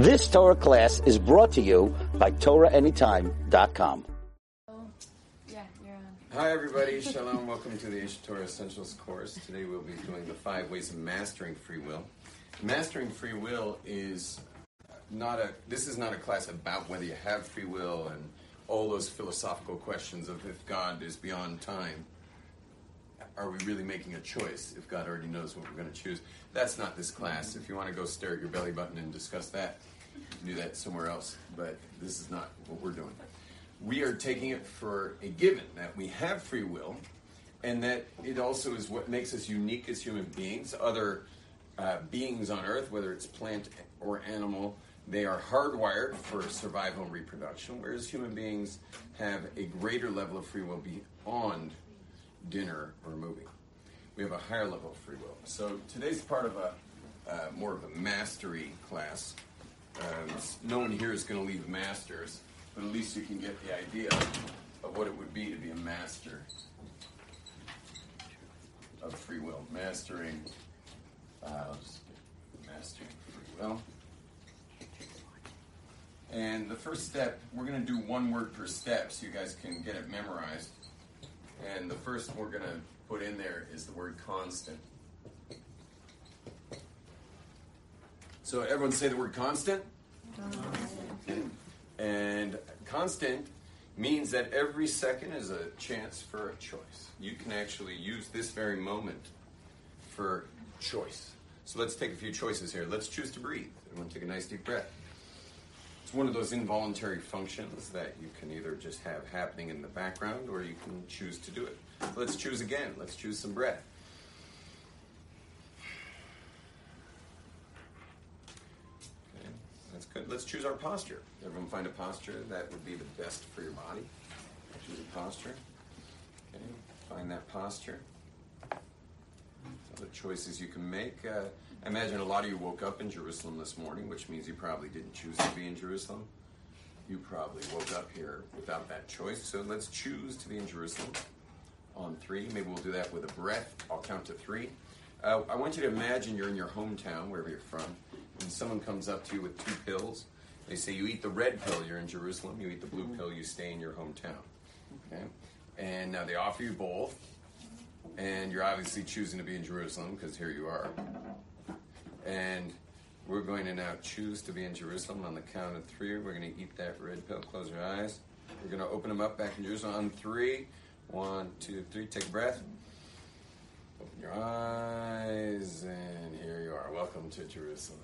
This Torah class is brought to you by TorahAnytime.com. Yeah, you're. Hi, everybody. Shalom. Welcome to the Aish Torah Essentials course. Today we'll be doing the five ways of mastering free will. Mastering free will is not a. This is not a class about whether you have free will and all those philosophical questions of if God is beyond time. Are we really making a choice if God already knows what we're going to choose? That's not this class. If you want to go stare at your belly button and discuss that, do that somewhere else. But this is not what we're doing we are taking it for a given that we have free will and that it also is what makes us unique as human beings. Other uh, beings on earth, whether it's plant or animal, they are hardwired for survival and reproduction, whereas human beings have a greater level of free will beyond dinner or movie. We have a higher level of free will. So today's part of a uh, more of a mastery class. Um, no one here is going to leave masters but at least you can get the idea of what it would be to be a master of free will. Mastering, uh, mastering free will. And the first step, we're going to do one word per step so you guys can get it memorized. And the first we're going to put in there is the word constant. So everyone say the word constant. Okay. And constant means that every second is a chance for a choice. You can actually use this very moment for choice. So let's take a few choices here. Let's choose to breathe. Everyone take a nice deep breath. It's one of those involuntary functions that you can either just have happening in the background or you can choose to do it. Let's choose again. Let's choose some breath. Okay, that's good. Let's choose our posture. Everyone find a posture that would be the best for your body. Choose a posture. Okay, find that posture. Other choices you can make. Uh, I imagine a lot of you woke up in Jerusalem this morning, which means you probably didn't choose to be in Jerusalem. You probably woke up here without that choice. So let's choose to be in Jerusalem on three. Maybe we'll do that with a breath. I'll count to three. Uh, I want you to imagine you're in your hometown, wherever you're from, and someone comes up to you with two pills. They say you eat the red pill, you're in Jerusalem. You eat the blue pill, you stay in your hometown. Okay, and now they offer you both, and you're obviously choosing to be in Jerusalem because here you are. And we're going to now choose to be in Jerusalem on the count of three. We're going to eat that red pill. Close your eyes. We're going to open them up back in Jerusalem on three. One, two, three. Take a breath. Open your eyes, and here you are. Welcome to Jerusalem.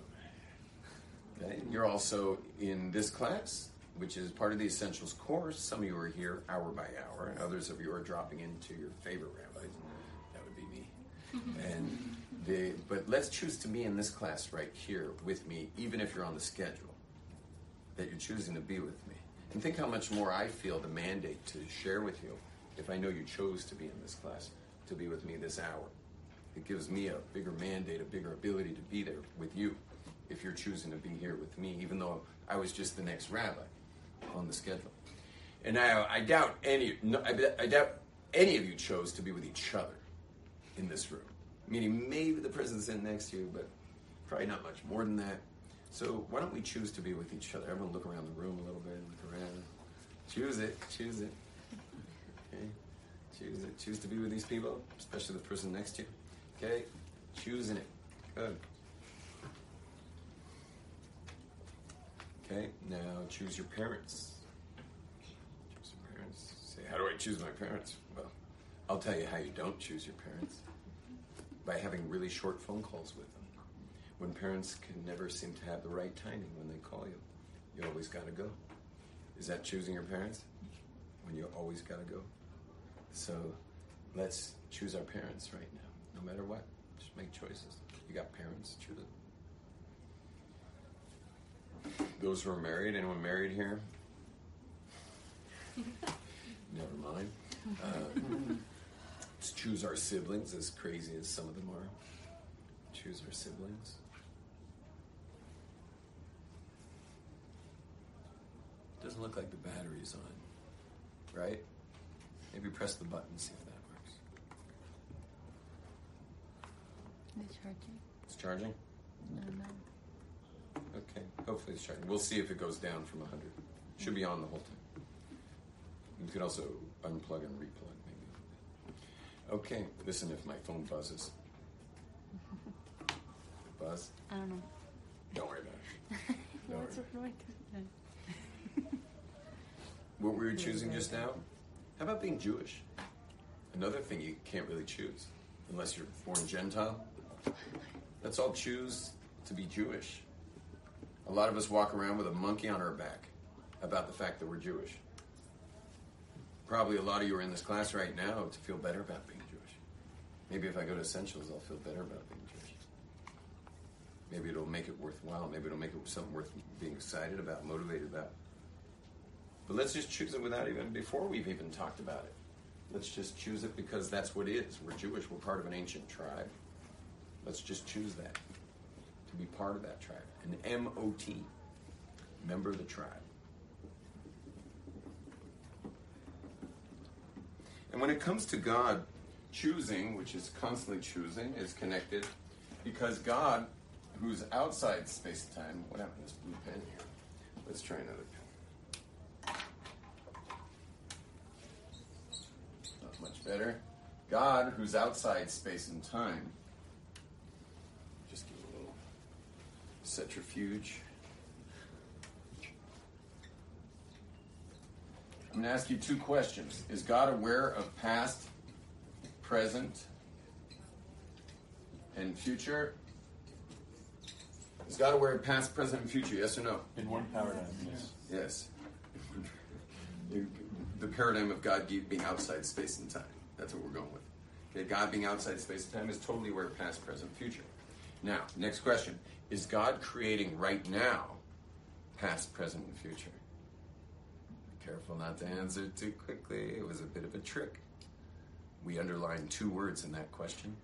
Okay. You're also in this class, which is part of the Essentials course. Some of you are here hour by hour, and others of you are dropping into your favorite rabbis. That would be me. and but let's choose to be in this class right here with me, even if you're on the schedule, that you're choosing to be with me. And think how much more I feel the mandate to share with you if I know you chose to be in this class, to be with me this hour. It gives me a bigger mandate, a bigger ability to be there with you if you're choosing to be here with me, even though I was just the next rabbi on the schedule. And I, I doubt any, no, I, I doubt any of you chose to be with each other in this room. Meaning maybe the person sitting next to you, but probably not much more than that. So why don't we choose to be with each other? Everyone look around the room a little bit, look around. Choose it, choose it. Okay, choose it. Choose to be with these people, especially the person next to you. Okay, choosing it. Good. Okay, now choose your parents. Choose your parents. Say, how do I choose my parents? Well, I'll tell you how you don't choose your parents. By having really short phone calls with them. When parents can never seem to have the right timing when they call you, you always got to go. Is that choosing your parents? When you always got to go? So let's choose our parents right now, no matter what. Just make choices. You got parents, choose it. Those who are married, anyone married here? Never mind. Uh, choose our siblings, as crazy as some of them are. Choose our siblings. Doesn't look like the battery's on, right? Maybe press the button, see if that works. The charging? It's charging? No, no. Okay, hopefully it's charging. We'll see if it goes down from 100. Should be on the whole time. You could also unplug and replug. Okay, listen if my phone buzzes. Buzz? I don't know. Don't worry about it. Don't What's worry. wrong with it? What we were choosing just now? How about being Jewish? Another thing you can't really choose unless you're born Gentile. Let's all choose to be Jewish. A lot of us walk around with a monkey on our back about the fact that we're Jewish. Probably a lot of you are in this class right now to feel better about being Jewish. Maybe if I go to Essentials, I'll feel better about being Jewish. Maybe it'll make it worthwhile. Maybe it'll make it something worth being excited about, motivated about. But let's just choose it without even, before we've even talked about it. Let's just choose it because that's what it is. We're Jewish, we're part of an ancient tribe. Let's just choose that to be part of that tribe. An M O T, member of the tribe. And when it comes to God, choosing, which is constantly choosing, is connected because God, who's outside space and time, what happened to this blue pen here? Let's try another pen. Not much better. God, who's outside space and time, just give a little centrifuge. I'm going to ask you two questions. Is God aware of past, present, and future? Is God aware of past, present, and future? Yes or no? In one paradigm, yes. Yes. You- the paradigm of God being outside space and time. That's what we're going with. Okay, God being outside space and time is totally aware of past, present, future. Now, next question. Is God creating right now past, present, and future? Be careful not to answer too quickly. It was a bit of a trick. We underlined two words in that question.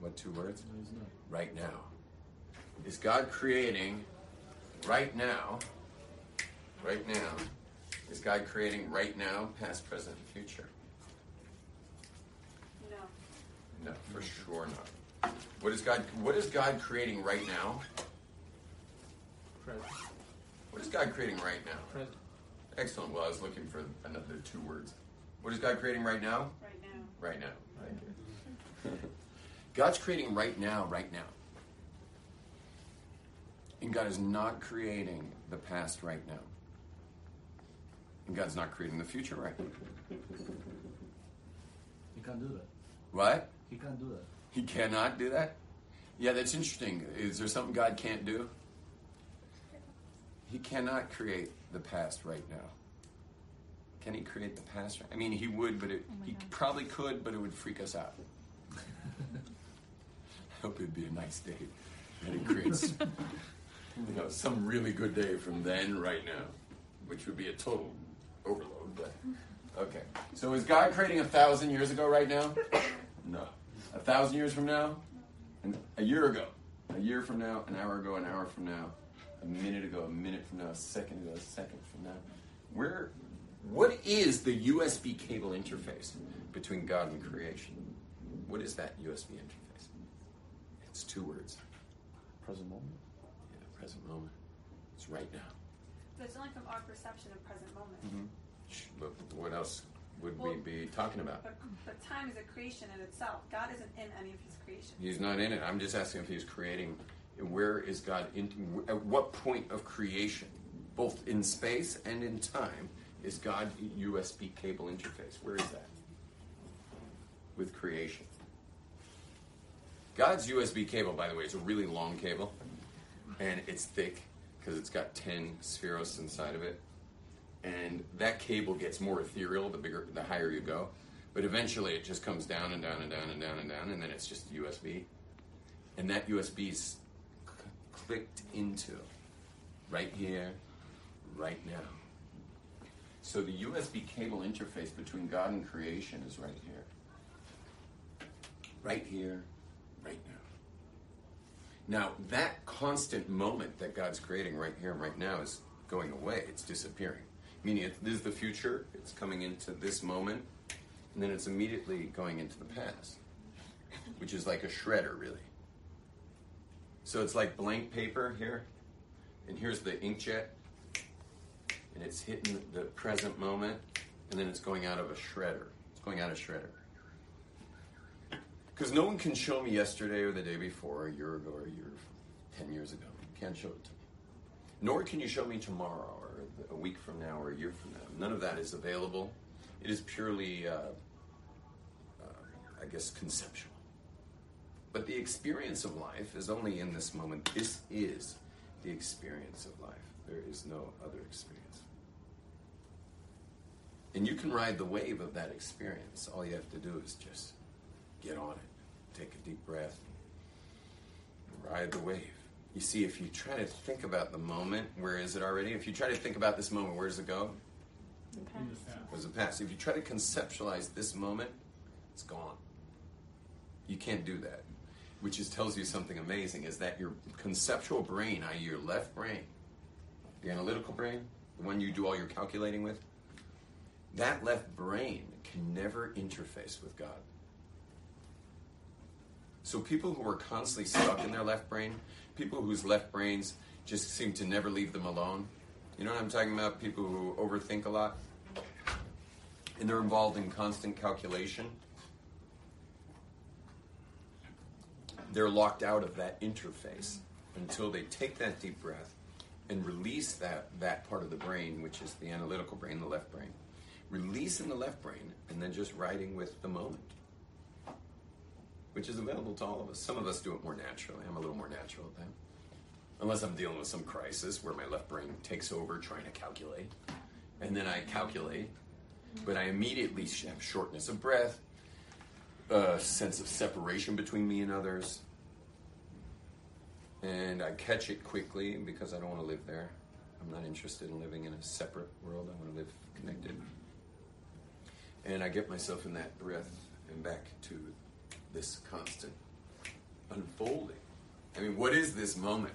What two words? No, he's not. right now? Is God creating right now? Right now? Is God creating right now, past, present, and future? No. No, for sure not. What is God? What is God creating right now? Present. What is God creating right now? Present. Excellent. Well, I was looking for another two words. What is God creating right now? Right now. Right now. Thank you. God's creating right now, right now. And God is not creating the past right now. And God's not creating the future right now. He can't do that. What? He can't do that. He cannot do that? Yeah, that's interesting. Is there something God can't do? He cannot create the past right now. Can he create the past? I mean, he would, but it, oh he probably could, but it would freak us out. I hope it'd be a nice day. And he creates, you know, some really good day from then right now, which would be a total overload. But okay, so is God creating a thousand years ago right now? No. A thousand years from now? And a year ago? A year from now? An hour ago? An hour from now? A minute ago? A minute from now? A second ago? A second from now? Where? What is the USB cable interface between God and creation? What is that USB interface? It's two words. Present moment. Yeah, present moment. It's right now. But it's only from our perception of present moment. Mm-hmm. Shh, But what else would we be talking about? But, but time is a creation in itself. God isn't in any of his creation. He's not in it. I'm just asking if he's creating. Where is God? In, at what point of creation, both in space and in time, is God USB cable interface? Where is that? With creation. God's USB cable, by the way, is a really long cable, and it's thick because it's got ten sefiros inside of it, and that cable gets more ethereal the bigger, the higher you go. But eventually, it just comes down and down and down and down and down, and then it's just USB, and that USB is clicked into right here, right now. So the USB cable interface between God and creation is right here. Right here, right now. Now, that constant moment that God's creating right here and right now is going away. It's disappearing. Meaning, it, this is the future, it's coming into this moment, and then it's immediately going into the past, which is like a shredder, really. So it's like blank paper here. And here's the inkjet, and it's hitting the present moment, and then it's going out of a shredder. It's going out of shredder. Because no one can show me yesterday or the day before, or a year ago, or a year, ten years ago. You can't show it to me. Nor can you show me tomorrow, or a week from now, or a year from now. None of that is available. It is purely, uh, uh, I guess, conceptual. But the experience of life is only in this moment. This is the experience of life. There is no other experience. And you can ride the wave of that experience. All you have to do is just get on it. Take a deep breath. Ride the wave. You see, if you try to think about the moment, where is it already? If you try to think about this moment, where does it go? Was it past? If you try to conceptualize this moment, it's gone. You can't do that. Which is tells you something amazing is that your conceptual brain, i.e., your left brain, the analytical brain, the one you do all your calculating with, that left brain can never interface with God. So people who are constantly stuck in their left brain, people whose left brains just seem to never leave them alone. You know what I'm talking about? People who overthink a lot. And they're involved in constant calculation. They're locked out of that interface until they take that deep breath and release that, that part of the brain, which is the analytical brain, the left brain. Releasing the left brain and then just riding with the moment which is available to all of us. Some of us do it more naturally. I'm a little more natural at that. Unless I'm dealing with some crisis where my left brain takes over trying to calculate. And then I calculate, but I immediately have shortness of breath, a sense of separation between me and others. And I catch it quickly because I don't want to live there. I'm not interested in living in a separate world. I want to live connected. And I get myself in that breath and back to this constant unfolding. I mean, what is this moment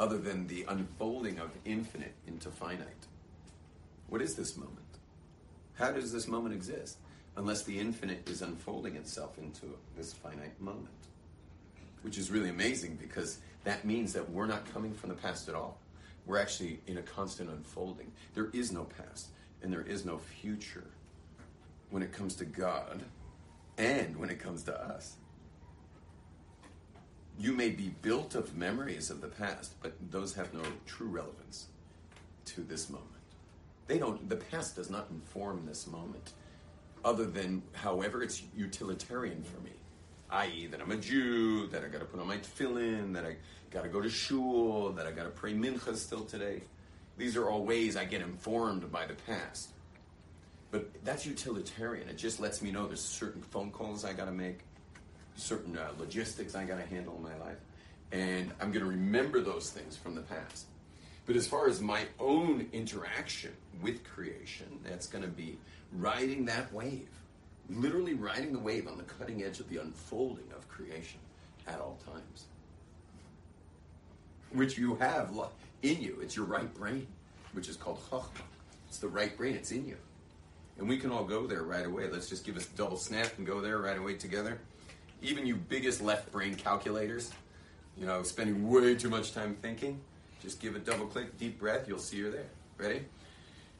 other than the unfolding of infinite into finite? What is this moment? How does this moment exist unless the infinite is unfolding itself into this finite moment? Which is really amazing because that means that we're not coming from the past at all. We're actually in a constant unfolding. There is no past and there is no future when it comes to God and when it comes to us. You may be built of memories of the past, but those have no true relevance to this moment. They don't the past does not inform this moment other than however it's utilitarian for me. I.e., that I'm a Jew, that I gotta put on my tefillin, that I gotta go to shul, that I gotta pray mincha still today. These are all ways I get informed by the past. But that's utilitarian. It just lets me know there's certain phone calls I got to make, certain uh, logistics I got to handle in my life, and I'm going to remember those things from the past. But as far as my own interaction with creation, that's going to be riding that wave, literally riding the wave on the cutting edge of the unfolding of creation at all times, which you have in you. It's your right brain, which is called chachma. It's the right brain. It's in you. And we can all go there right away. Let's just give us a double snap and go there right away together. Even you biggest left brain calculators, you know, spending way too much time thinking, just give a double click, deep breath, you'll see you're there. Ready?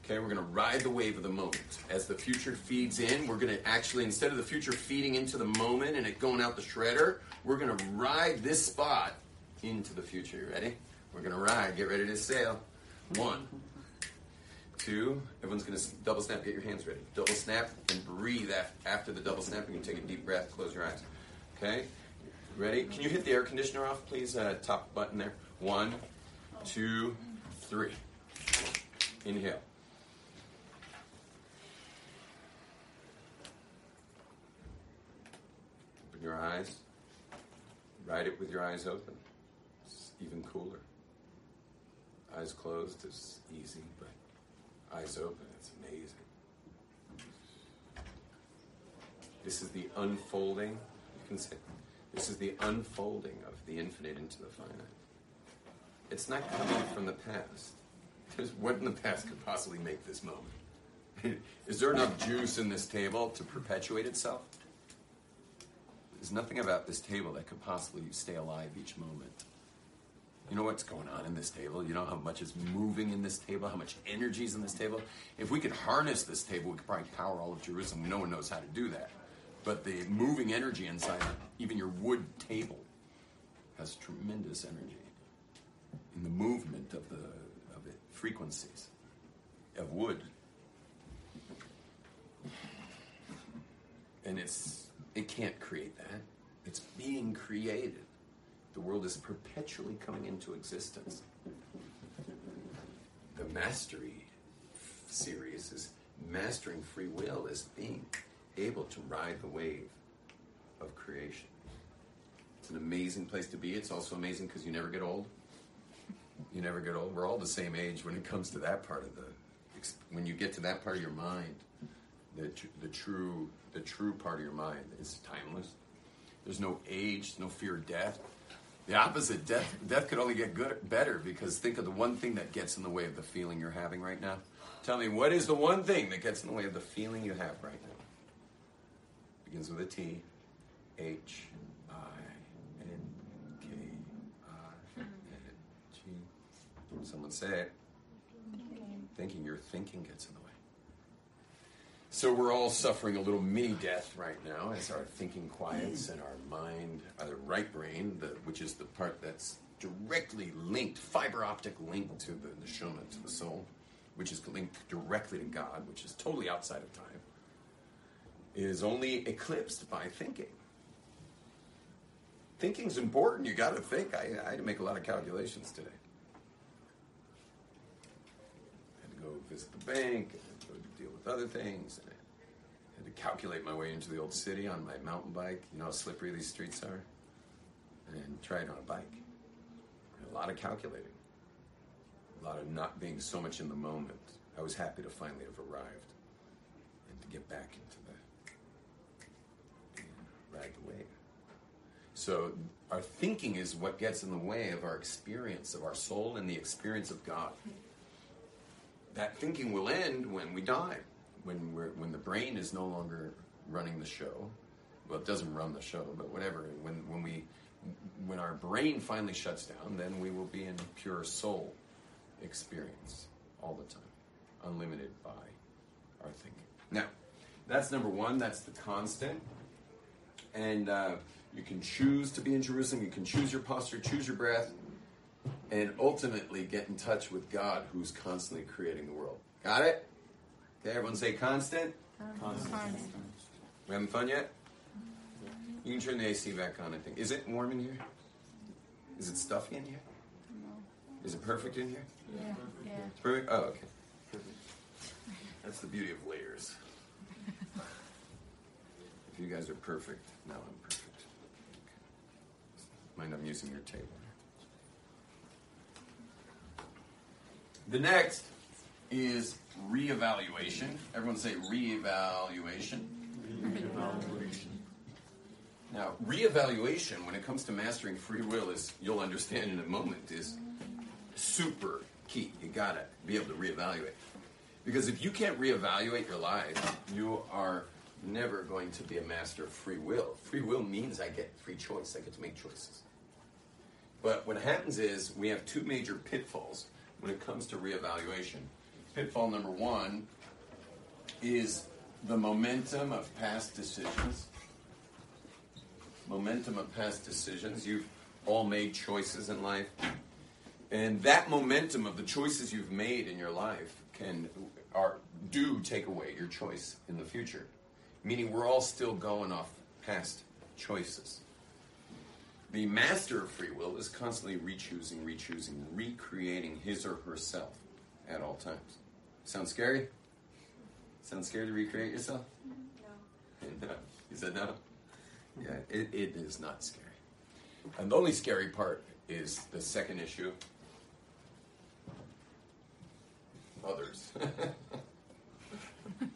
Okay, we're going to ride the wave of the moment. As the future feeds in, we're going to actually, instead of the future feeding into the moment and it going out the shredder, we're going to ride this spot into the future. You Ready? We're to ride. Get ready to sail. One, two. Everyone's to double snap. Get your hands ready. Double snap and breathe after the double snap. You can take a deep breath. Close your eyes. Okay? Ready? Can you hit the air conditioner off, please? Uh, top button there. One, two, three. Inhale. Open your eyes. Ride it with your eyes open. It's even cooler. Eyes closed is easy, but eyes open. It's amazing. This is the unfolding. You can say, this is the unfolding of the infinite into the finite. It's not coming from the past. Because what in the past could possibly make this moment? is there enough juice in this table to perpetuate itself? There's nothing about this table that could possibly stay alive each moment. You know what's going on in this table? You know how much is moving in this table? How much energy is in this table? If we could harness this table, we could probably power all of Jerusalem. No one knows how to do that. But the moving energy inside, even your wood table, has tremendous energy in the movement of the of it frequencies of wood. And it's it can't create that. It's being created. The world is perpetually coming into existence. The mastery series is mastering free will is being able to ride the wave of creation. It's an amazing place to be. It's also amazing because you never get old. You never get old. We're all the same age when it comes to that part of the. When you get to that part of your mind, the tr- the true the true part of your mind is timeless. There's no age, no fear of death. The opposite, death death could only get good better because think of the one thing that gets in the way of the feeling you're having right now. Tell me, what is the one thing that gets in the way of the feeling you have right now? Begins with a T. H I N K I N G. Someone say it. Thinking. Your thinking gets in the. So we're all suffering a little mini death right now as our thinking quiets and our mind, our right brain, the, which is the part that's directly linked, fiber optic linked to the neshama, to the soul, which is linked directly to God, which is totally outside of time, is only eclipsed by thinking. Thinking's important. You got to think. I, I had to make a lot of calculations today. I had to go visit the bank, with other things, and I had to calculate my way into the old city on my mountain bike. You know how slippery these streets are, and try it on a bike. And a lot of calculating, a lot of not being so much in the moment. I was happy to finally have arrived and to get back into the ride the wave. So our thinking is what gets in the way of our experience of our soul and the experience of God. That thinking will end when we die, when we're when the brain is no longer running the show. Well, it doesn't run the show, but whatever. When when we when our brain finally shuts down, then we will be in pure soul experience all the time, unlimited by our thinking. Now, that's number one. That's the constant and uh, you can choose to be in Jerusalem. You can choose your posture, choose your breath, and ultimately get in touch with God, who's constantly creating the world. Got it? Okay, everyone say constant. Constant. We having fun yet? You can turn the AC back on. I think. Is it warm in here? Is it stuffy in here? Is it perfect in here? Yeah, yeah. Perfect. Oh, okay. That's the beauty of layers. If you guys are perfect, now I'm perfect. Mind I'm using your table. The next is reevaluation. Everyone say reevaluation. Reevaluation. Now, reevaluation, when it comes to mastering free will, is you'll understand in a moment, is super key. You gotta be able to reevaluate. Because if you can't reevaluate your life, you are never going to be a master of free will. Free will means I get free choice, I get to make choices. But what happens is we have two major pitfalls when it comes to reevaluation. Pitfall number one is the momentum of past decisions. Momentum of past decisions. You've all made choices in life. And that momentum of the choices you've made in your life can are do take away your choice in the future. Meaning we're all still going off past choices. The master of free will is constantly re-choosing, re-choosing, recreating his or herself at all times. Sound scary? Sound scary to recreate yourself? Mm-hmm. No. No. You said no? Yeah, it, it is not scary. And the only scary part is the second issue. Others.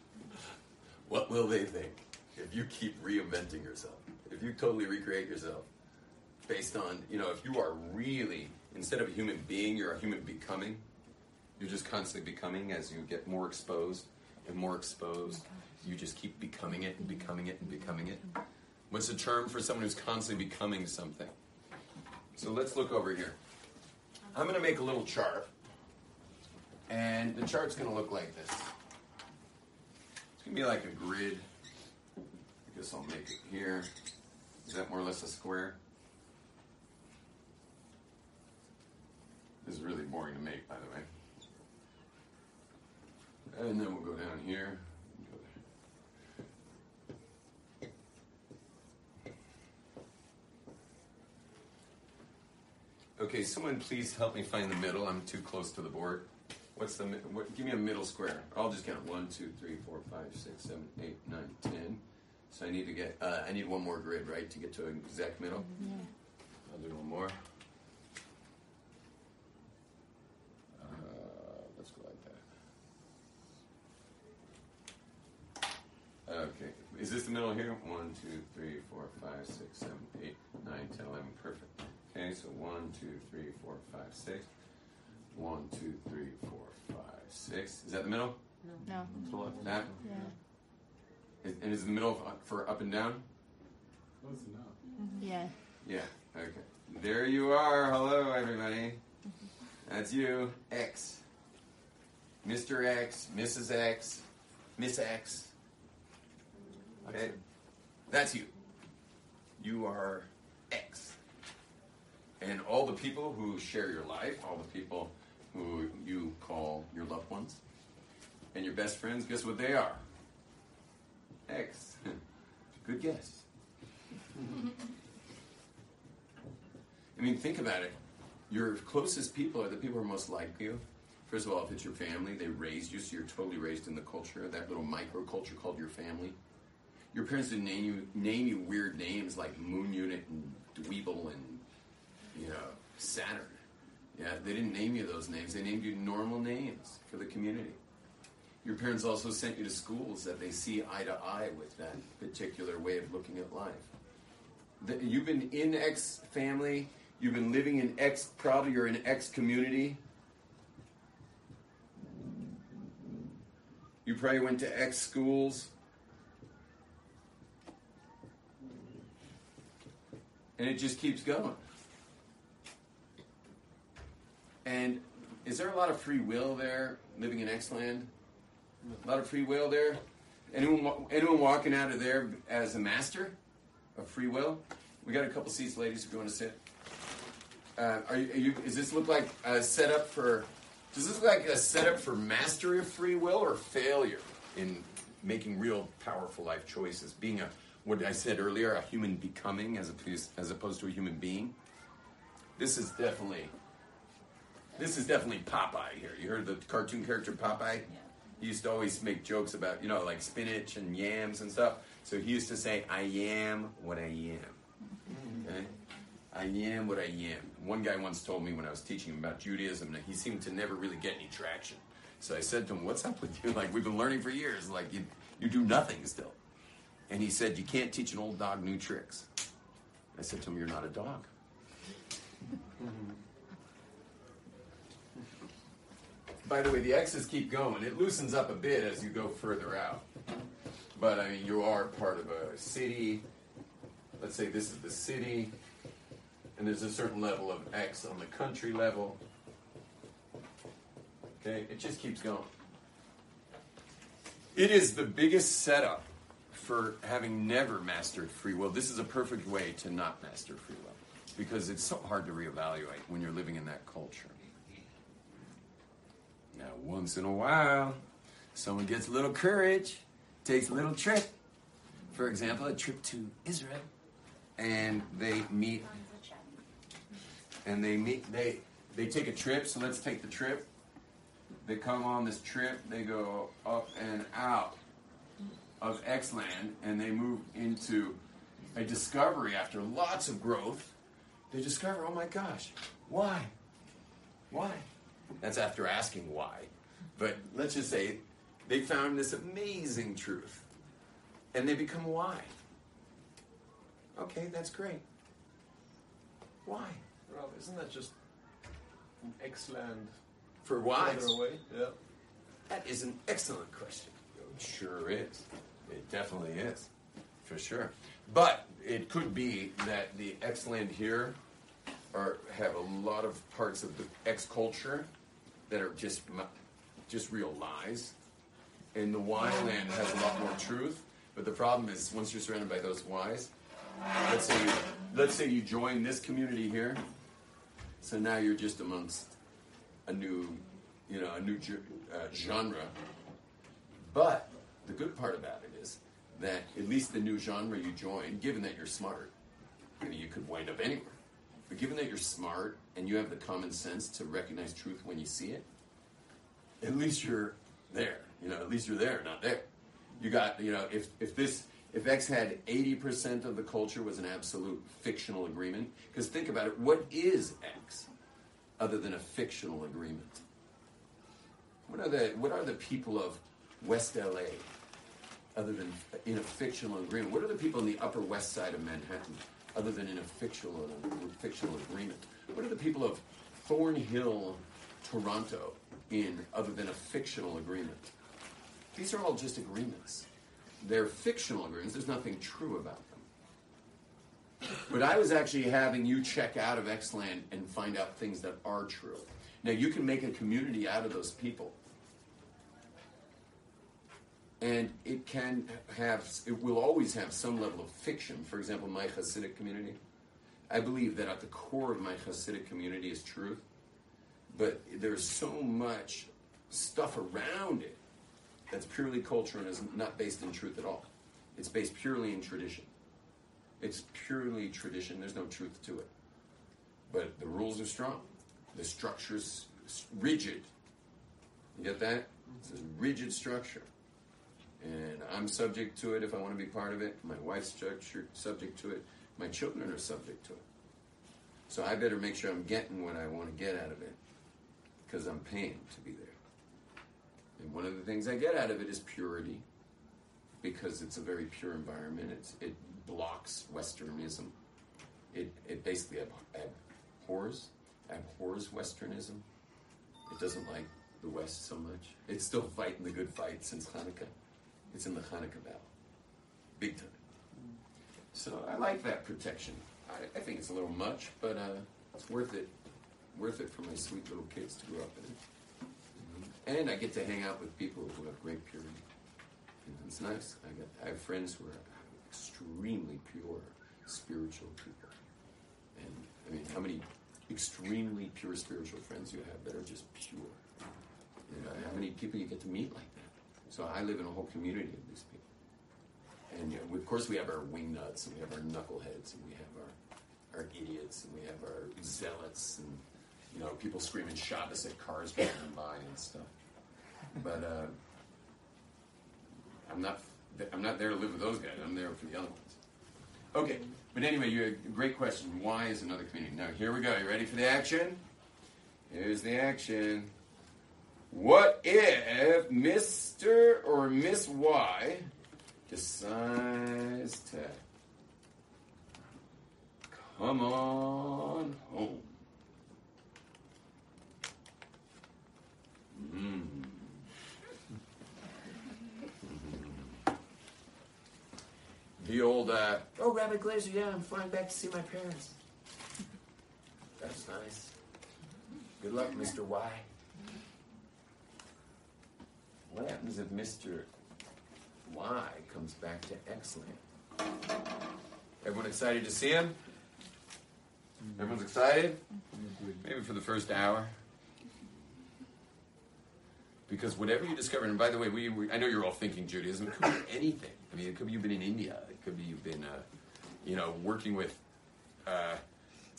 what will they think if you keep reinventing yourself? If you totally recreate yourself based on, you know, if you are really, instead of a human being, you're a human becoming, you're just constantly becoming as you get more exposed and more exposed. You just keep becoming it and becoming it and becoming it. What's the term for someone who's constantly becoming something? So let's look over here. I'm going to make a little chart. And the chart's going to look like this. It's going to be like a grid. I guess I'll make it here. Is that more or less a square? This is really boring to make, by the way. And then we'll go down here. Go. Okay, someone please help me find the middle. I'm too close to the board. What's the mi- what, give me a middle square? I'll just count one, two, three, four, five, six, seven, eight, nine, ten. So I need to get uh, I need one more grid, right, to get to an exact middle. Yeah. I'll do one more. Uh, let's go like that. Okay, is this the middle here? One, two, three, four, five, six, seven, eight, nine, ten, eleven. Perfect. Okay, so one, two, three, four, five, six. One, two, three, four, five, six. Is that the middle? No. To the left. That? Yeah. Is, and is it the middle for- for up and down? Close enough. Mm-hmm. Yeah. Yeah. Okay. There you are. Hello, everybody. That's you, X. Mr. X, Mrs. X, Miss X. Okay. That's you. You are X. And all the people who share your life, all the people who you call your loved ones, and your best friends, guess what they are? X. Good guess. I mean, think about it. Your closest people are the people who are most like you. First of all, if it's your family, they raised you, so you're totally raised in the culture, that little microculture called your family. Your parents didn't name you name you weird names like Moon Unit and Dweezil and you know Saturn. Yeah, they didn't name you those names. They named you normal names for the community. Your parents also sent you to schools that they see eye to eye with that particular way of looking at life. The- You've been in X family. You've been living in X. Probably you're in X community. You probably went to X schools. And it just keeps going. And is there a lot of free will there living in X land? A lot of free will there? Anyone, anyone walking out of there as a master of free will? We got a couple seats, ladies, if you want to sit. Uh, are you, are you, does this look like a setup for? Does this look like a setup for mastery of free will or failure in making real powerful life choices? Being a what I said earlier, a human becoming as opposed as opposed to a human being. This is definitely this is definitely Popeye here. You heard the cartoon character Popeye? Yeah. He used to always make jokes about, you know, like spinach and yams and stuff. So he used to say, I am what I am. Mm-hmm. Okay? I am what I am. One guy once told me when I was teaching him about Judaism that he seemed to never really get any traction. So I said to him, What's up with you? Like, we've been learning for years. Like, you, you do nothing still. And he said, You can't teach an old dog new tricks. I said to him, You're not a dog. By the way, the X's keep going. It loosens up a bit as you go further out. But I mean, you are part of a city. Let's say this is the city, and there's a certain level of X on the country level. Okay, it just keeps going. It is the biggest setup for having never mastered free will. This is a perfect way to not master free will because it's so hard to reevaluate when you're living in that culture. Now, once in a while, someone gets a little courage, takes a little trip. For example, a trip to Israel, and they meet, and they meet, they they take a trip. So let's take the trip. They come on this trip. They go up and out of X land, and they move into a discovery after lots of growth. They discover, oh my gosh, why? Why? That's after asking why. But let's just say they found this amazing truth and they become why. Okay, that's great. Why? Rob, isn't that just from X-Land For why? Yeah. That is an excellent question. It sure is. It definitely is. For sure. But it could be that the X land here are have a lot of parts of the X culture that are just just real lies, and the Y land has a lot more truth. But the problem is, once you're surrounded by those Ys, let's say you, let's say you join this community here, so now you're just amongst a new, you know, a new uh, genre. But the good part about that at least the new genre you join, given that you're smart, you, know, you could wind up anywhere. But given that you're smart and you have the common sense to recognize truth when you see it, at least you're there. You know, at least you're there, not there. You got, you know, if if this if X had 80% of the culture was an absolute fictional agreement, because think about it, what is X other than a fictional agreement? What are the what are the people of West LA other than in a fictional agreement? What are the people in the Upper West Side of Manhattan other than in a fictional fictional agreement? What are the people of Thornhill, Toronto, in other than a fictional agreement? These are all just agreements. They're fictional agreements. There's nothing true about them. But I was actually having you check out of Xland and find out things that are true. Now you can make a community out of those people. And it can have, it will always have some level of fiction. For example, my Hasidic community. I believe that at the core of my Hasidic community is truth. But there's so much stuff around it that's purely culture and is not based in truth at all. It's based purely in tradition. It's purely tradition. There's no truth to it. But the rules are strong. The structure's rigid. You get that? It's a rigid structure. And I'm subject to it if I want to be part of it. My wife's subject to it. My children are subject to it. So I better make sure I'm getting what I want to get out of it because I'm paying to be there. And one of the things I get out of it is purity, because it's a very pure environment. It's, it blocks Westernism. It, it basically ab- abhors, abhors Westernism. It doesn't like the West so much. It's still fighting the good fight since Hanukkah. It's in the Hanukkah battle, big time. So I like that protection. I, I think it's a little much, but uh, it's worth it. Worth it for my sweet little kids to grow up in it. And I get to hang out with people who have great purity. And it's nice. I, get, I have friends who are extremely pure, spiritual people. And I mean, how many extremely pure spiritual friends you have that are just pure? You know, how many people you get to meet like that? So I live in a whole community of these people. And you know, of course, we have our wingnuts, and we have our knuckleheads, and we have our, our idiots, and we have our zealots, and you know, people screaming Shabbos at cars passing by and stuff. But uh, I'm not. I'm not there to live with those guys. I'm there for the other ones. Okay, but anyway, you had a great question. Why is another community? Now here we go. You ready for the action? Here's the action. What if Mr. or Miss Y decides to come on home? Mm. The old, uh, oh, Rabbi Glazer, yeah, I'm flying back to see my parents. That's nice. Good luck, Mr. Y. What happens if Mr. Y comes back to Xland? Everyone excited to see him? Everyone's excited? Maybe for the first hour. Because whatever you discover, and by the way, we, we I know you're all thinking Judaism. It could be anything. I mean, it could be you've been in India. It could be you've been, uh, you know, working with. Uh,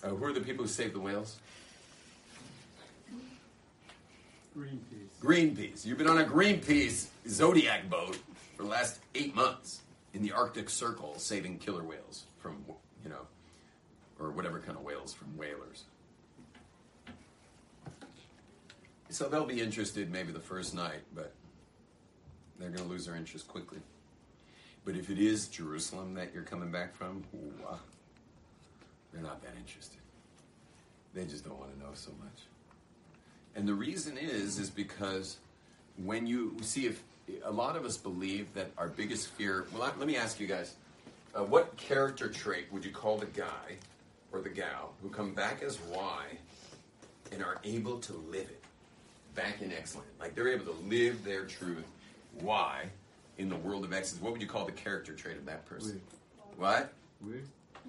uh, who are the people who saved the whales? Greenpeace. Greenpeace. You've been on a Greenpeace Zodiac boat for the last eight months in the Arctic Circle, saving killer whales from, you know, or whatever kind of whales from whalers. So they'll be interested maybe the first night, but they're going to lose their interest quickly. But if it is Jerusalem that you're coming back from, ooh, they're not that interested. They just don't want to know so much. And the reason is, is because when you see, if a lot of us believe that our biggest fear, well, let me ask you guys, uh, what character trait would you call the guy, or the gal who come back as Y and are able to live it back in excellent. Like they're able to live their truth Y in the world of excellence. What would you call the character trait of that person? Weird. What? Weird.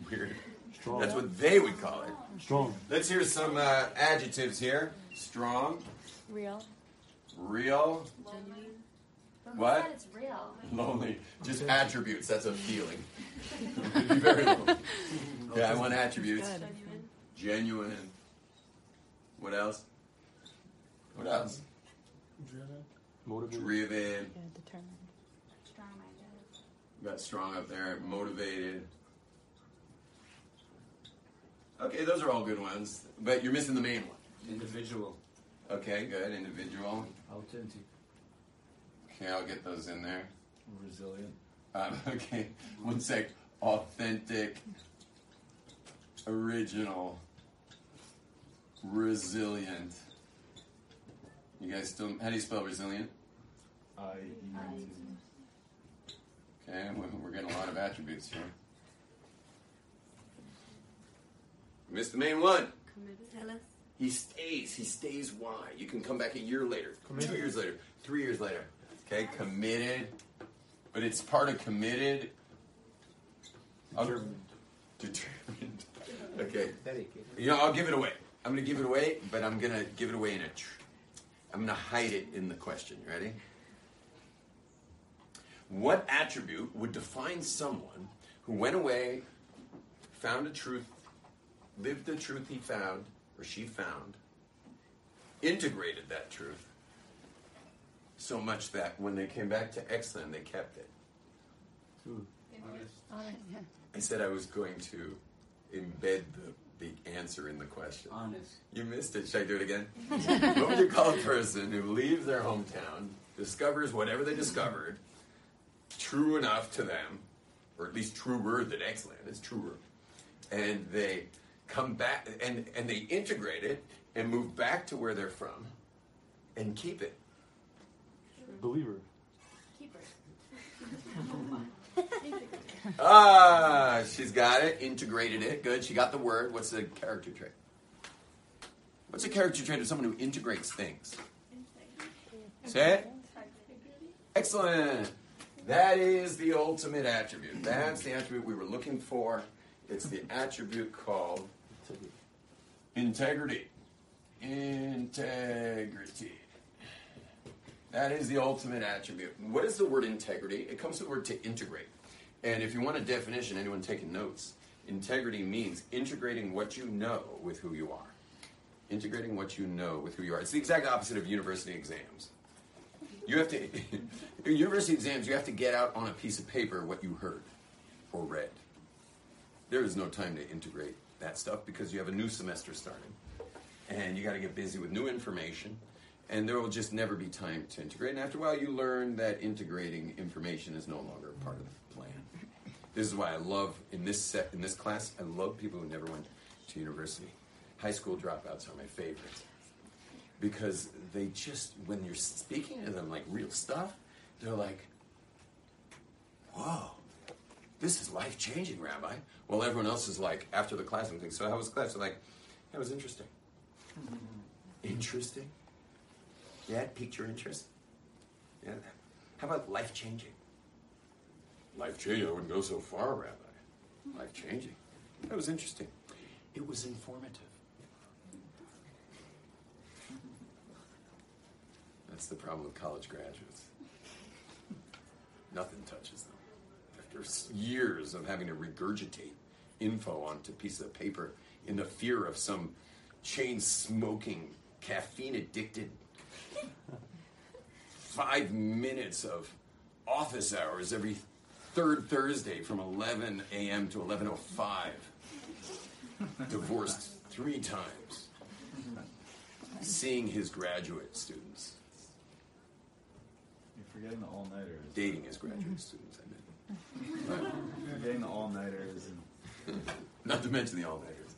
Weird. Strong. That's what they would call it. Strong. Let's hear some uh, adjectives here. Strong, Real. real, But who What? it's real? lonely. Just attributes. That's a feeling. Very lonely. Yeah, I want attributes. Genuine. Genuine. What else? What else? Driven. Motivated. Driven. determined. Strong-minded. Got strong up there. Motivated. Okay, those are all good ones. But you're missing the main one. Individual. Okay, good. Individual. Authentic. Okay, I'll get those in there. Resilient. Um, okay, one sec. Authentic, original, resilient. You guys still? How do you spell resilient? I. Okay, we're, we're getting a lot of attributes here. Missed the main one. Zealous. He stays. He stays. Why? You can come back a year later, two years later, three years later. Okay, committed. But it's part of committed. I'll- Determined. Determined. Okay. Dedicated. You know, I'll give it away. I'm going to give it away, but I'm going to give it away in a. Tr- I'm going to hide it in the question. Ready? What attribute would define someone who went away, found a truth, lived the truth he found or she found, integrated that truth so much that when they came back to Exland, they kept it? Honest. I said I was going to embed the, the answer in the question. Honest. You missed it. Should I do it again? what would you call a person who leaves their hometown, discovers whatever they discovered, true enough to them, or at least truer than excellent, it's truer, and they come back and, and they integrate it and move back to where they're from and keep it. Believer. Keeper. Ah, she's got it, integrated it. Good. She got the word. What's the character trait? What's a character trait of someone who integrates things? Say it. Excellent. That is the ultimate attribute. That's the attribute we were looking for. It's the attribute called integrity. Integrity. That is the ultimate attribute. What is the word integrity? It comes from the word to integrate. And if you want a definition, anyone taking notes, integrity means integrating what you know with who you are. Integrating what you know with who you are. It's the exact opposite of university exams. You have to, in university exams, you have to get out on a piece of paper what you heard or read. There is no time to integrate that stuff because you have a new semester starting. And you got to get busy with new information. And there will just never be time to integrate. And after a while, you learn that integrating information is no longer part of the plan. This is why I love in this set in this class. I love people who never went to university. High school dropouts are my favorites because they just when you're speaking to them like real stuff, they're like, "Whoa, this is life changing, Rabbi." Well, everyone else is like after the class and thinks, "So how was class?" They're like, "That was interesting." interesting. Yeah, it piqued your interest. Yeah. How about life changing? Life changing. I wouldn't go so far, Rabbi. Life changing. That was interesting. It was informative. That's the problem with college graduates. Nothing touches them. After years of having to regurgitate info onto pieces of paper in the fear of some chain smoking, caffeine addicted five minutes of office hours every third Thursday from 11 a.m. to 11:05. Divorced three times. Seeing his graduate students, You're forgetting the all nighters. dating his graduate mm-hmm. students. Forgetting the all nighters not to mention the all-nighters.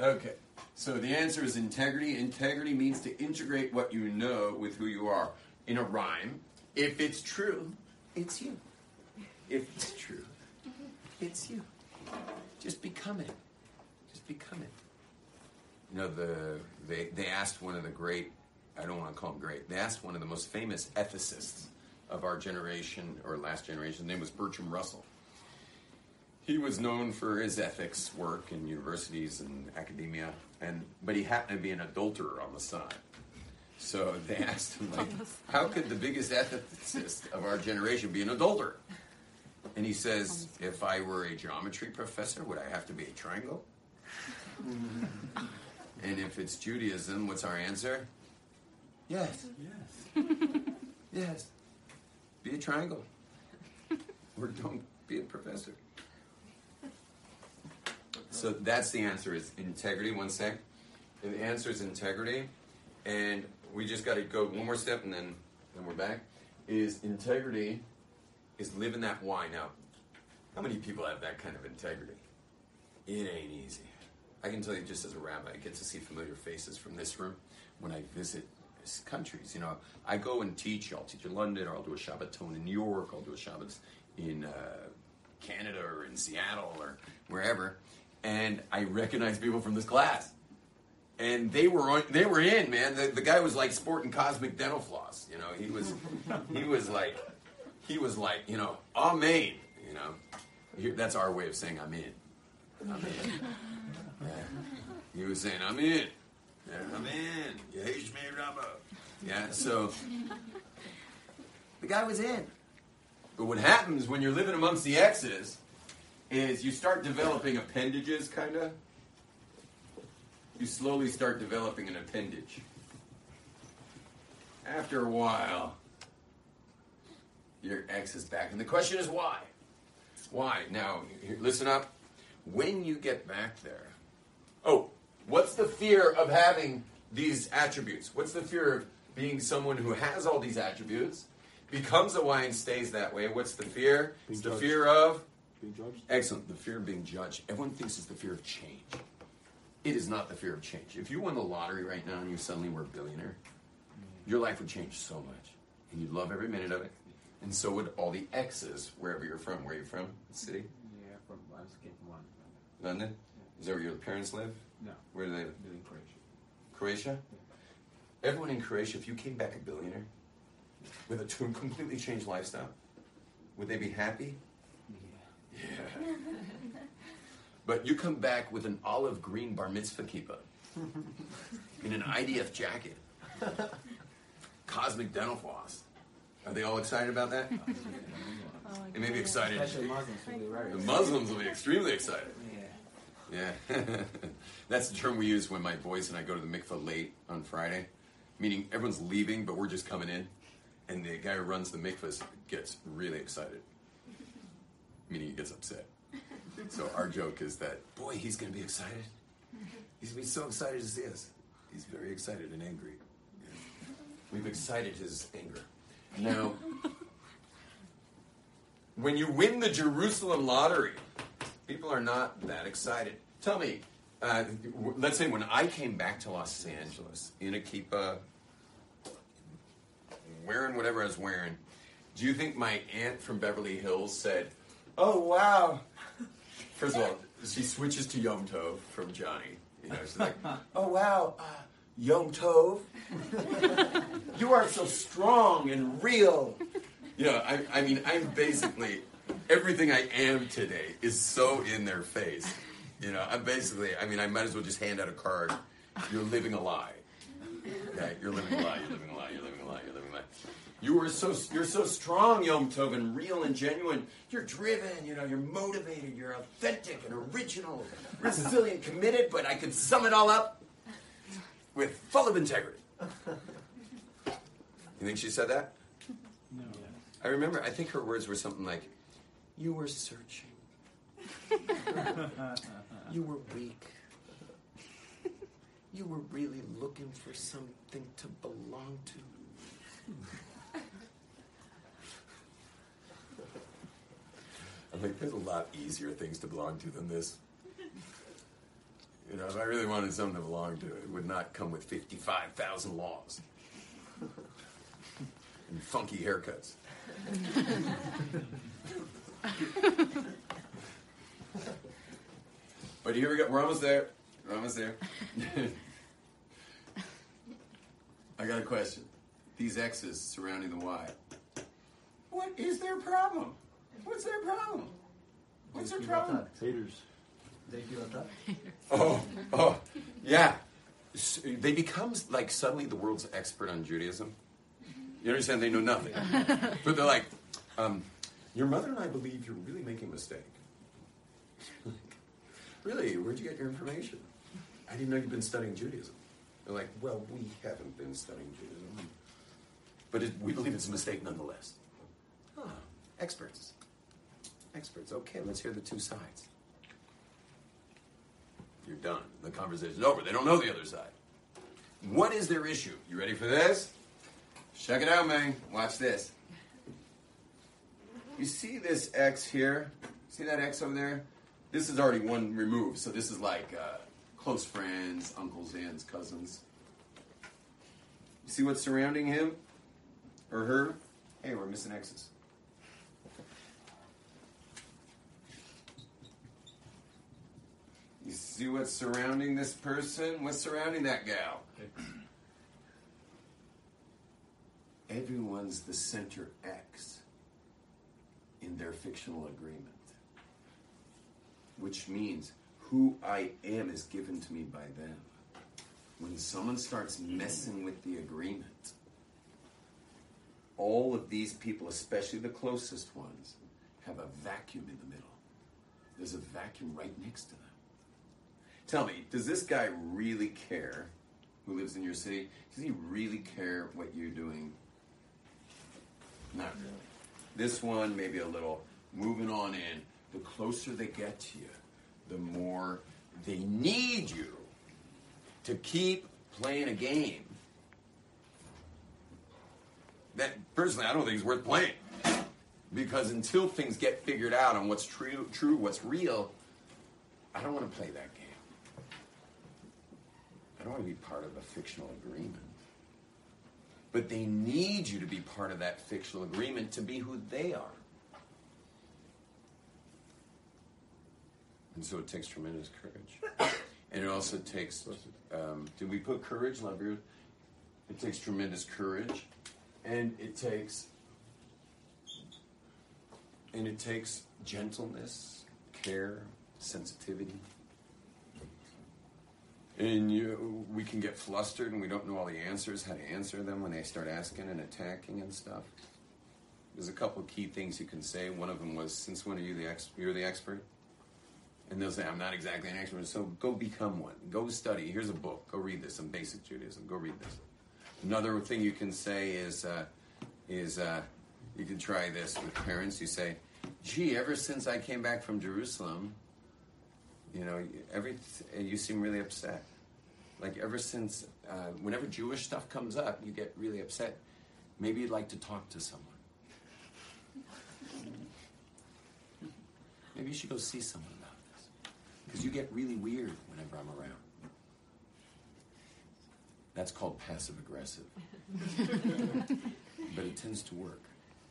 Okay, so the answer is integrity. Integrity means to integrate what you know with who you are in a rhyme. If it's true, it's you. If it's true, it's you. Just become it. Just become it. You know, the they they asked one of the great I don't want to call him great. They asked one of the most famous ethicists of our generation or last generation. His name was Bertrand Russell. He was known for his ethics work in universities and academia, and but he happened to be an adulterer on the side. So they asked him, like, how could the biggest ethicist of our generation be an adulterer? And he says, if I were a geometry professor, would I have to be a triangle? and if it's Judaism, what's our answer? Yes. Yes. Yes. Be a triangle. or don't be a professor. So that's the answer is integrity. One sec. And the answer is integrity. And we just got to go one more step and then, then we're back. Is integrity is living that why. Now, how many people have that kind of integrity? It ain't easy. I can tell you just as a rabbi, I get to see familiar faces from this room when I visit countries. You know, I go and teach. I'll teach in London, or I'll do a Shabbaton in New York. I'll do a Shabbat in uh, Canada or in Seattle or wherever, and I recognize people from this class. And they were on, they were in, man. The, the guy was like sporting cosmic dental floss. You know, he was he was like he was like you know amen. You know, Here, that's our way of saying I'm in. I'm in. Yeah. He was saying I'm in. Yeah, I'm in. Yeah, so the guy was in. But what happens when you're living amongst the Exodus is you start developing appendages, kind of. You slowly start developing an appendage. After a while, your ex is back. And the question is why? Why? Now, here, listen up. When you get back there, oh, what's the fear of having these attributes? What's the fear of being someone who has all these attributes, becomes a Y and stays that way? What's the fear? Being it's the judged. fear of Being judged. Excellent. The fear of being judged. Everyone thinks it's the fear of change. It is not the fear of change. If you won the lottery right now and you suddenly were a billionaire, your life would change so much. And you'd love every minute of it. And so would all the exes, wherever you're from. Where are you from? The city? Yeah, from I was getting one. London? Is that where your parents live? No, Where do they live? in Croatia. Croatia? Everyone in Croatia, if you came back a billionaire with a completely changed lifestyle, would they be happy? Yeah. Yeah. but you come back with an olive green bar mitzvah kippah in an IDF jacket, cosmic dental floss. Are they all excited about that? Oh, they may be excited. Especially Muslims will be very The Muslims will be extremely excited. Yeah. That's the term we use when my boys and I go to the mikvah late on Friday, meaning everyone's leaving, but we're just coming in. And the guy who runs the mikvahs gets really excited, meaning he gets upset. So our joke is that, boy, he's going to be excited. He's going to be so excited to see us. He's very excited and angry. Yeah. We've excited his anger. Now, when you win the Jerusalem lottery, people are not that excited. Tell me, uh, let's say when I came back to Los Angeles in a kippah, wearing whatever I was wearing, do you think my aunt from Beverly Hills said, "Oh wow"? First of all, she switches to Yom Tov from Johnny. You know, she's like, "Oh wow, uh, Yom Tov, you are so strong and real." You know, I, I mean, I'm basically everything I am today is so in their face. You know, I'm basically, I mean, I might as well just hand out a card. You're living a lie. Yeah, you're living a lie. You're living a lie. You're living a lie. You're living a lie. You are so you're so strong, Yom Tov, and real and genuine. You're driven. You know, you're motivated. You're authentic and original, resilient, committed. But I could sum it all up with full of integrity. You think she said that? No. I remember. I think her words were something like, "You were searching. you were weak. You were really looking for something to belong to." I'm like, there's a lot easier things to belong to than this. You know, if I really wanted something to belong to, it would not come with 55,000 laws and funky haircuts. But here we go. We're almost there. We're almost there. I got a question. These X's surrounding the Y. What is their problem? What's their problem? What's their problem? Haters. They feel attacked. Oh, oh, yeah. S- They become like suddenly the world's expert on Judaism. You understand? They know nothing, but they're like, um, "Your mother and I believe you're really making a mistake." really? Where'd you get your information? I didn't know you'd been studying Judaism. They're like, "Well, we haven't been studying Judaism, but it, we believe it's a mistake nonetheless." Experts. Experts. Okay, let's hear the two sides. You're done. The conversation's over. They don't know the other side. What is their issue? You ready for this? Check it out, man. Watch this. You see this X here? See that X over there? This is already one removed, so this is like uh, close friends, uncles, aunts, cousins. You see what's surrounding him or her? Hey, we're missing X's. You see what's surrounding this person? What's surrounding that gal? Everyone's the center X in their fictional agreement. Which means who I am is given to me by them. When someone starts messing with the agreement, all of these people, especially the closest ones, have a vacuum in the middle. There's a vacuum right next to them. Tell me, does this guy really care who lives in your city? Does he really care what you're doing? Not really. This one, maybe a little. Moving on in, the closer they get to you, the more they need you to keep playing a game. That personally, I don't think is worth playing. Because until things get figured out on what's true, true, what's real, I don't want to play that game. I don't want to be part of a fictional agreement. But they need you to be part of that fictional agreement to be who they are. And so it takes tremendous courage. And it also takes, um, did we put courage, love, Lavier? It takes tremendous courage. And it takes, and it takes gentleness, care, sensitivity. And you, we can get flustered and we don't know all the answers, how to answer them when they start asking and attacking and stuff. There's a couple key things you can say. One of them was, "Since when are you the ex- you're the expert?" And they'll say, "I'm not exactly an expert." So go become one. Go study. Here's a book. Go read this. Some basic Judaism. Go read this. Another thing you can say is, uh, is uh, you can try this with parents. You say, "Gee, ever since I came back from Jerusalem, you know, every you seem really upset. Like ever since, uh, whenever Jewish stuff comes up, you get really upset. Maybe you'd like to talk to someone. Maybe you should go see someone about this because you get really weird whenever I'm around. That's called passive aggressive, but it tends to work.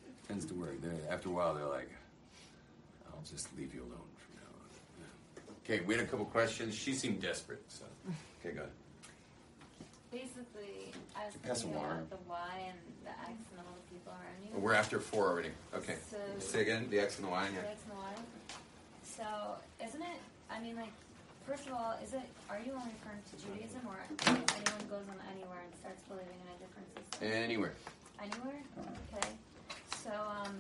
It tends to work. They're, after a while, they're like, "I'll just leave you alone from now on." Okay, we had a couple questions. She seemed desperate, so okay, go ahead. Basically, I was Pass thinking water. about the Y and the X and all the people around you. We're after four already. Okay. So- Say again. The X and the Y. The Yeah. X and the Y. So, isn't it? I mean, like, first of all, is it? Are you only referring to Judaism, or if anyone goes on anywhere and starts believing in a different system? Anywhere. Anywhere? Okay. So, um,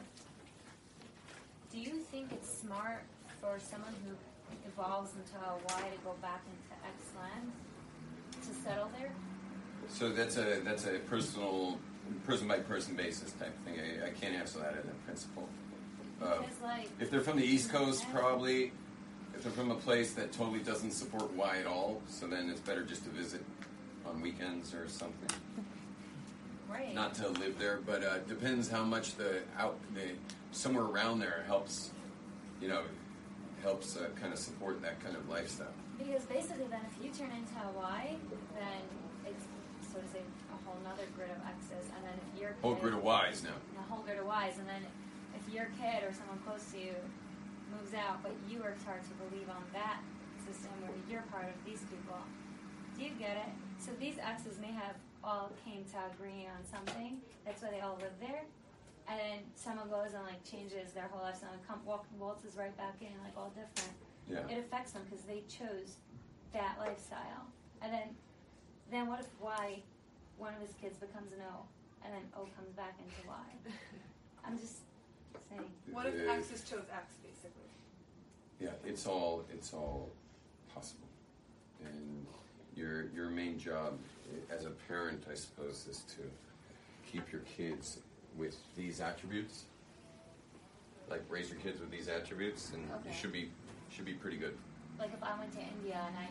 do you think it's smart for someone who evolves into a Y to go back into X land to settle there? So that's a that's a personal, person by person basis type thing. I, I can't answer that as a principle. Uh, like, if they're from the East Coast, probably. If they're from a place that totally doesn't support Y at all, so then it's better just to visit on weekends or something. right? Not to live there, but uh, depends how much the out the somewhere around there helps. You know, helps uh, kind of support that kind of lifestyle. Because basically, then if you turn into a Y, then it's so to say a whole nother grid of X's, and then if your Whole grid of Ys now. a whole grid of Y's, and then if your kid or someone close to you moves out, but you worked hard to believe on that system where you're part of these people. Do you get it? So these X's may have all came to agree on something. That's why they all live there. And then someone goes and like changes their whole lifestyle and come walk, waltzes right back in, like all different. Yeah. It affects them because they chose that lifestyle. And then, then what if Y, one of his kids becomes an O, and then O comes back into Y? I'm just saying. What if Uh, X's chose X, basically? Yeah, it's all it's all possible, and your your main job eh, as a parent, I suppose, is to keep your kids with these attributes. Like raise your kids with these attributes, and you should be should be pretty good. Like if I went to India and I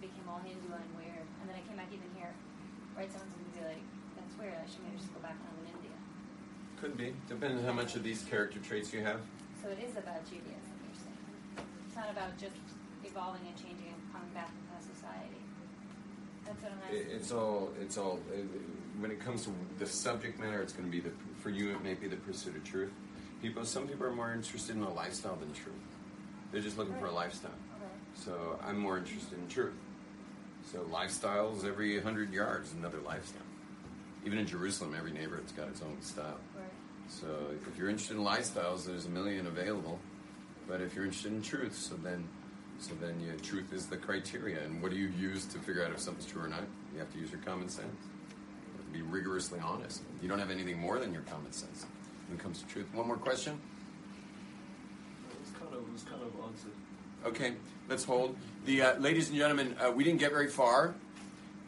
became all Hindu and weird, and then I came back even here, right? Someone's gonna be like, "That's weird. I should maybe just go back and live in India." Could be, depending on how much of these character traits you have. So it is about Judaism. You're saying it's not about just evolving and changing and coming back into society. That's what I'm It- It's all. It's all. uh, When it comes to the subject matter, it's going to be the. For you, it may be the pursuit of truth. People. Some people are more interested in a lifestyle than truth. They're just looking for a lifestyle. Okay. So I'm more interested in truth. So lifestyles every hundred yards, another lifestyle. Even in Jerusalem, every neighborhood's got its own style. Right. So if you're interested in lifestyles, there's a million available. But if you're interested in truth, so then, so then yeah, truth is the criteria. And what do you use to figure out if something's true or not? You have to use your common sense. You have to be rigorously honest. You don't have anything more than your common sense when it comes to truth. One more question. It was kind of, it was kind of answered. Okay, let's hold. The uh, ladies and gentlemen, uh, we didn't get very far.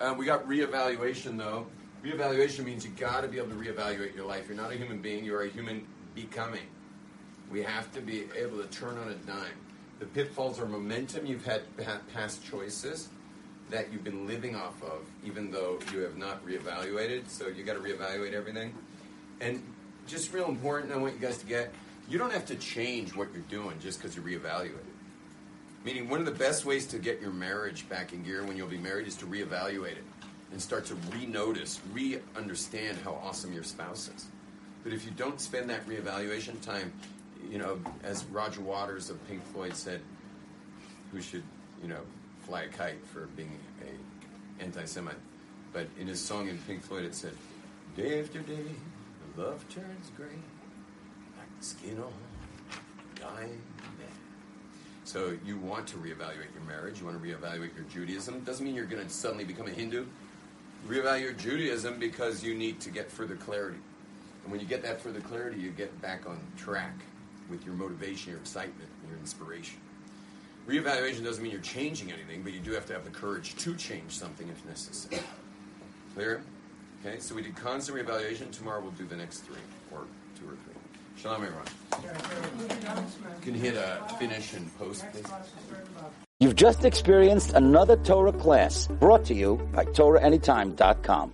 Uh, we got reevaluation though. Reevaluation means you got to be able to reevaluate your life. You're not a human being; you are a human becoming. We have to be able to turn on a dime. The pitfalls are momentum. You've had past choices that you've been living off of, even though you have not reevaluated. So you got to reevaluate everything. And just real important, I want you guys to get: you don't have to change what you're doing just because you reevaluate. Meaning, one of the best ways to get your marriage back in gear when you'll be married is to reevaluate it and start to re-notice, re-understand how awesome your spouse is. But if you don't spend that reevaluation time, you know, as Roger Waters of Pink Floyd said, who should, you know, fly a kite for being a anti-Semite. But in his song in Pink Floyd, it said, "Day after day, the love turns gray, like the skin on dying man." So you want to reevaluate your marriage. You want to reevaluate your Judaism. Doesn't mean you're going to suddenly become a Hindu. Reevaluate Judaism because you need to get further clarity. And when you get that further clarity, you get back on track with your motivation, your excitement, your inspiration. Reevaluation doesn't mean you're changing anything, but you do have to have the courage to change something if necessary. Clear? Okay, so we did constant reevaluation. Tomorrow we'll do the next three, or two or three. Shalom, everyone. You can hit a finish and post, please. You've just experienced another Torah class brought to you by TorahAnytime.com.